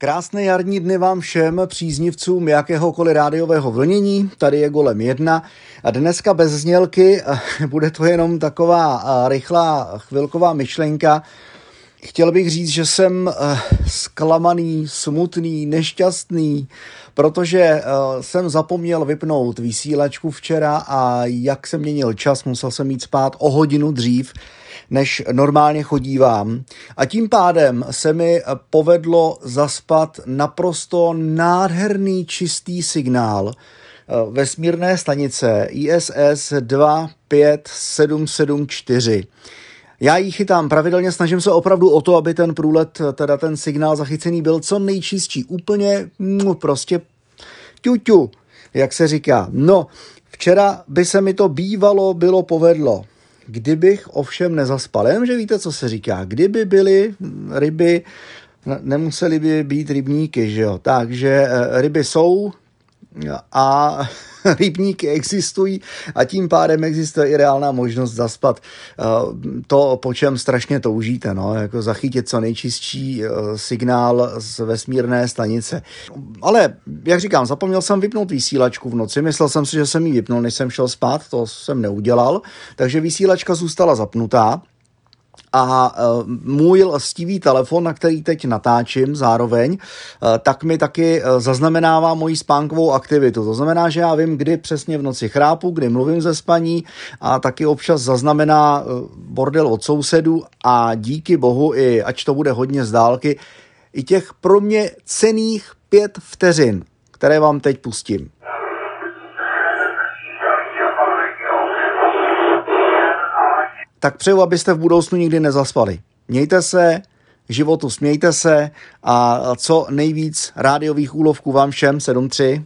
Krásné jarní dny vám všem příznivcům jakéhokoliv rádiového vlnění. Tady je Golem 1 a dneska bez znělky bude to jenom taková rychlá chvilková myšlenka. Chtěl bych říct, že jsem zklamaný, smutný, nešťastný, protože jsem zapomněl vypnout vysílačku včera a jak jsem měnil čas, musel jsem jít spát o hodinu dřív, než normálně chodívám. A tím pádem se mi povedlo zaspat naprosto nádherný čistý signál eh, vesmírné stanice ISS 25774. Já ji chytám pravidelně, snažím se opravdu o to, aby ten průlet, teda ten signál zachycený byl co nejčistší, úplně no, prostě ťuťu, jak se říká. No, včera by se mi to bývalo bylo povedlo. Kdybych ovšem nezaspal, že víte, co se říká, kdyby byly ryby, nemuseli by být rybníky, že jo, takže eh, ryby jsou a rybníky existují a tím pádem existuje i reálná možnost zaspat eh, to, po čem strašně toužíte, no, jako zachytit co nejčistší eh, signál z vesmírné stanice. Ale, jak říkám, zapomněl jsem vypnout vysílačku v noci, myslel jsem si, že jsem ji vypnul, než jsem šel spát, to jsem neudělal, takže vysílačka zůstala zapnutá a e, můj lstivý telefon, na který teď natáčím zároveň, e, tak mi taky e, zaznamenává moji spánkovou aktivitu. To znamená, že já vím, kdy přesně v noci chrápu, kdy mluvím ze spaní a taky občas zaznamená bordel od sousedů a díky bohu, i ať to bude hodně z dálky, i těch pro mě cených pět vteřin, které vám teď pustím. Tak přeju, abyste v budoucnu nikdy nezaspali. Mějte se, životu smějte se a co nejvíc rádiových úlovků vám všem 73.